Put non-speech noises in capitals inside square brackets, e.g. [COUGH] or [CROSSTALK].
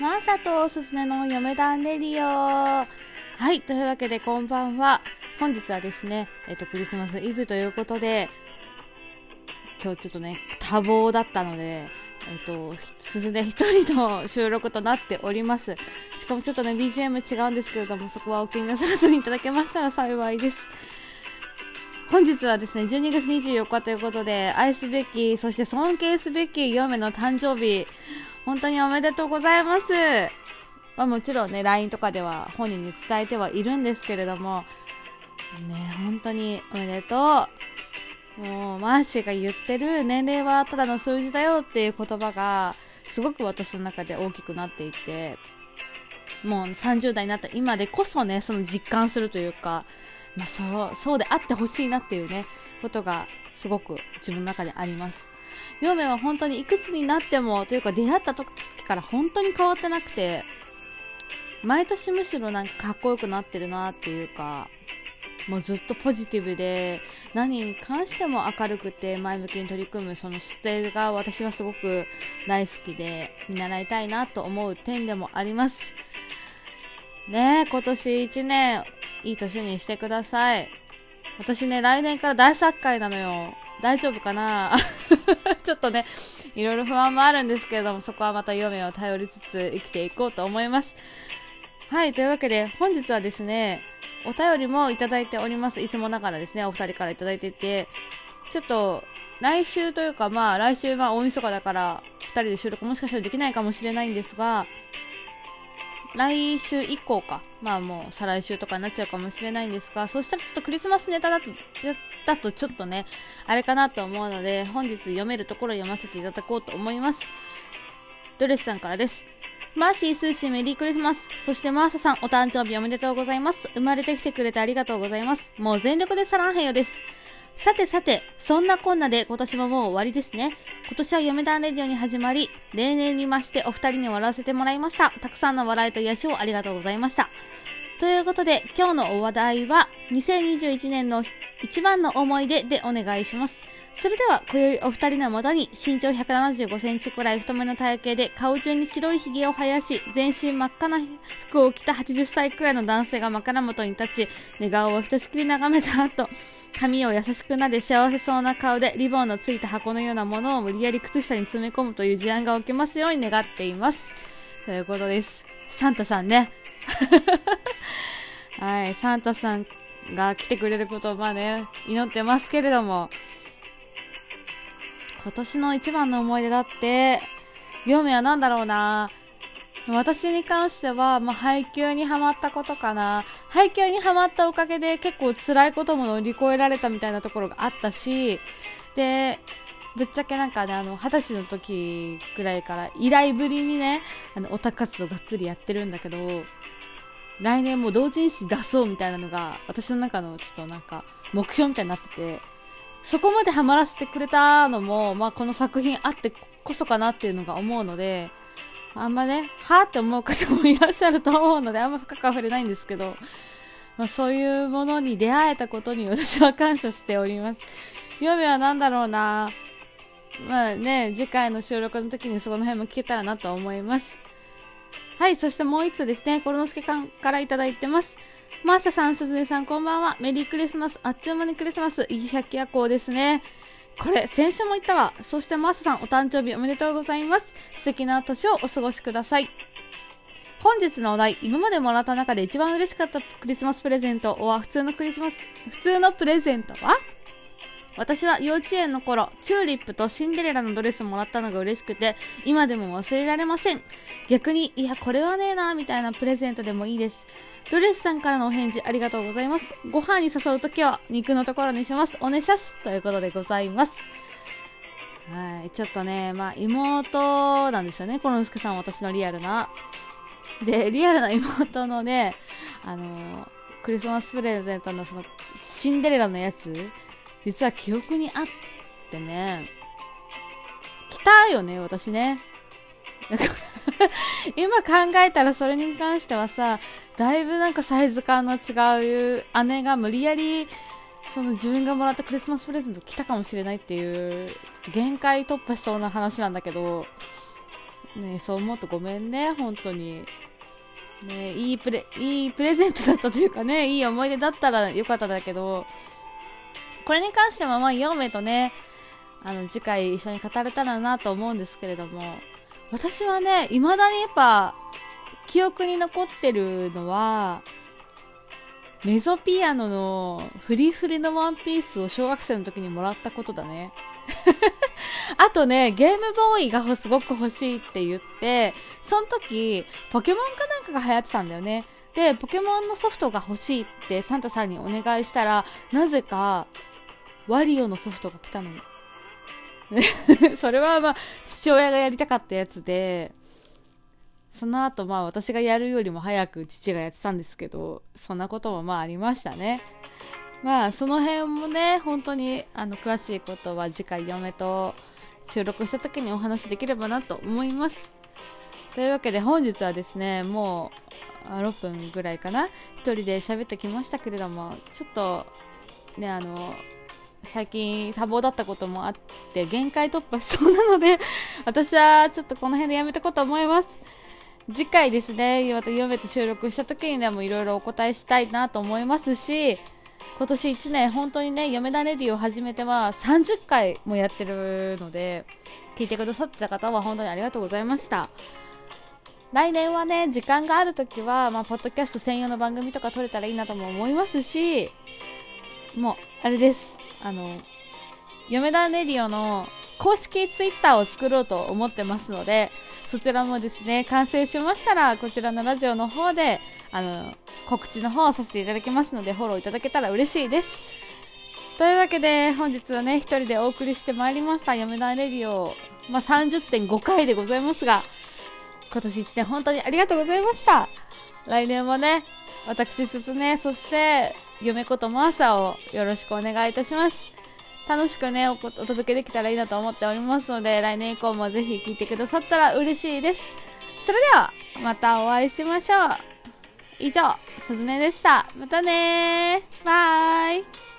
まさとおすずねの嫁団レディオはいというわけでこんばんは本日はですねえっとクリスマスイブということで今日ちょっとね多忙だったのでえっと、すずね一人の収録となっております。しかもちょっとね、BGM 違うんですけれども、そこはお気になさらずにいただけましたら幸いです。本日はですね、12月24日ということで、愛すべき、そして尊敬すべき嫁の誕生日、本当におめでとうございます。まあ、もちろんね、LINE とかでは本人に伝えてはいるんですけれども、ね、本当におめでとう。もう、マーシーが言ってる年齢はただの数字だよっていう言葉が、すごく私の中で大きくなっていて、もう30代になった今でこそね、その実感するというか、まあそう、そうであってほしいなっていうね、ことがすごく自分の中であります。嫁は本当にいくつになっても、というか出会った時から本当に変わってなくて、毎年むしろなんかかっこよくなってるなっていうか、もうずっとポジティブで、何に関しても明るくて前向きに取り組むその姿勢が私はすごく大好きで見習いたいなと思う点でもあります。ねえ、今年1年いい年にしてください。私ね、来年から大作会なのよ。大丈夫かな？[LAUGHS] ちょっとね、いろいろ不安もあるんですけれども、そこはまた嫁を頼りつつ生きていこうと思います。はい、というわけで、本日はですね、お便りもいただいております。いつもながらですね、お二人からいただいていて、ちょっと、来週というか、まあ、来週は大晦日だから、二人で収録もしかしたらできないかもしれないんですが、来週以降か。まあもう再来週とかになっちゃうかもしれないんですが、そしたらちょっとクリスマスネタだと、だとちょっとね、あれかなと思うので、本日読めるところ読ませていただこうと思います。ドレスさんからです。マーシー、スーシー、メリークリスマス。そしてマーサさん、お誕生日おめでとうございます。生まれてきてくれてありがとうございます。もう全力で사랑해요です。さてさて、そんなこんなで今年ももう終わりですね。今年は嫁団レディオに始まり、例年に増してお二人に笑わせてもらいました。たくさんの笑いと癒しをありがとうございました。ということで、今日のお話題は、2021年の一番の思い出でお願いします。それでは、今宵お二人のもとに、身長175センチくらい太めの体型で、顔中に白い髭を生やし、全身真っ赤な服を着た80歳くらいの男性が枕元に立ち、寝顔をひとしきり眺めた後、髪を優しくなで幸せそうな顔で、リボンのついた箱のようなものを無理やり靴下に詰め込むという事案が起きますように願っています。ということです。サンタさんね。[LAUGHS] はい、サンタさんが来てくれることをまあね、祈ってますけれども、今年の一番の思い出だって、嫁は何だろうな私に関しては、まあ、配給にハマったことかな。配給にハマったおかげで結構辛いことも乗り越えられたみたいなところがあったし、で、ぶっちゃけなんかね、あの、二十歳の時ぐらいから依頼ぶりにね、あの、オタ活動がっつりやってるんだけど、来年も同人誌出そうみたいなのが、私の中のちょっとなんか、目標みたいになってて、そこまでハマらせてくれたのも、まあ、この作品あってこそかなっていうのが思うので、あんまね、はぁって思う方もいらっしゃると思うので、あんま深くは触れないんですけど、まあ、そういうものに出会えたことに私は感謝しております。嫁は何だろうなまあね、次回の収録の時にその辺も聞けたらなと思います。はい、そしてもう一つですね、コロノスケさんからいただいてます。マーシャさん、すずねさん、こんばんは。メリークリスマス。あっちゅう間にクリスマス。いい百夜行ですね。これ、先週も言ったわ。そしてマーシャさん、お誕生日おめでとうございます。素敵な年をお過ごしください。本日のお題、今までもらった中で一番嬉しかったクリスマスプレゼントは、普通のクリスマス、普通のプレゼントは？私は幼稚園の頃、チューリップとシンデレラのドレスもらったのが嬉しくて、今でも忘れられません。逆に、いや、これはねえな、みたいなプレゼントでもいいです。ドレスさんからのお返事ありがとうございます。ご飯に誘うときは肉のところにします。おねしゃす。ということでございます。はい。ちょっとね、まあ、妹なんですよね。コロンスケさん私のリアルな。で、リアルな妹のね、あのー、クリスマスプレゼントのその、シンデレラのやつ実は記憶にあってね、来たよね、私ね。なんか [LAUGHS] 今考えたらそれに関してはさ、だいぶなんかサイズ感の違う姉が無理やり、その自分がもらったクリスマスプレゼント来たかもしれないっていう、ちょっと限界突破しそうな話なんだけど、ねそう思うとごめんね本当にねいいプレいいプレゼントだったというかねいい思い出だったらよかったんだけどこれに関してはまあ4名とねあの次回一緒に語れたらなと思うんですけれども私はね未だにやっぱ記憶に残ってるのはメゾピアノのフリフリのワンピースを小学生の時にもらったことだね。[LAUGHS] あとね、ゲームボーイがすごく欲しいって言って、その時、ポケモンかなんかが流行ってたんだよね。で、ポケモンのソフトが欲しいってサンタさんにお願いしたら、なぜか、ワリオのソフトが来たの。[LAUGHS] それはまあ、父親がやりたかったやつで、その後まあ私がやるよりも早く父がやってたんですけど、そんなこともまあありましたね。まあその辺もね、本当にあの詳しいことは次回嫁と収録した時にお話できればなと思います。というわけで本日はですね、もう6分ぐらいかな、一人で喋ってきましたけれども、ちょっとね、あの、最近多忙だったこともあって限界突破しそうなので [LAUGHS] 私はちょっとこの辺でやめていこうと思います。次回ですね、また読めて収録した時にでもいろいろお答えしたいなと思いますし、今年1年本当にね、嫁田レディを始めては30回もやってるので、聞いてくださってた方は本当にありがとうございました。来年はね、時間がある時は、まあ、ポッドキャスト専用の番組とか撮れたらいいなとも思いますし、もう、あれです。あの、嫁田レディオの公式ツイッターを作ろうと思ってますので、そちらもですね、完成しましたら、こちらのラジオの方で、あの、告知の方をさせていただきますので、フォローいただけたら嬉しいです。というわけで、本日はね、一人でお送りしてまいりました、嫁田レディオ、まあ、30.5回でございますが、今年1年本当にありがとうございました。来年もね、私、すつね、そして、嫁ことマーサをよろしくお願いいたします。楽しくねお、お届けできたらいいなと思っておりますので、来年以降もぜひ聴いてくださったら嬉しいです。それでは、またお会いしましょう。以上、すずねでした。またねーバイ